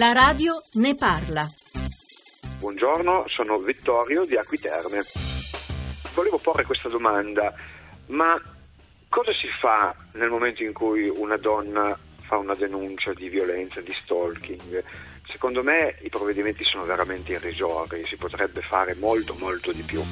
La radio ne parla. Buongiorno, sono Vittorio di Acquiterme. Volevo porre questa domanda, ma cosa si fa nel momento in cui una donna fa una denuncia di violenza, di stalking? Secondo me i provvedimenti sono veramente irrisori, si potrebbe fare molto molto di più.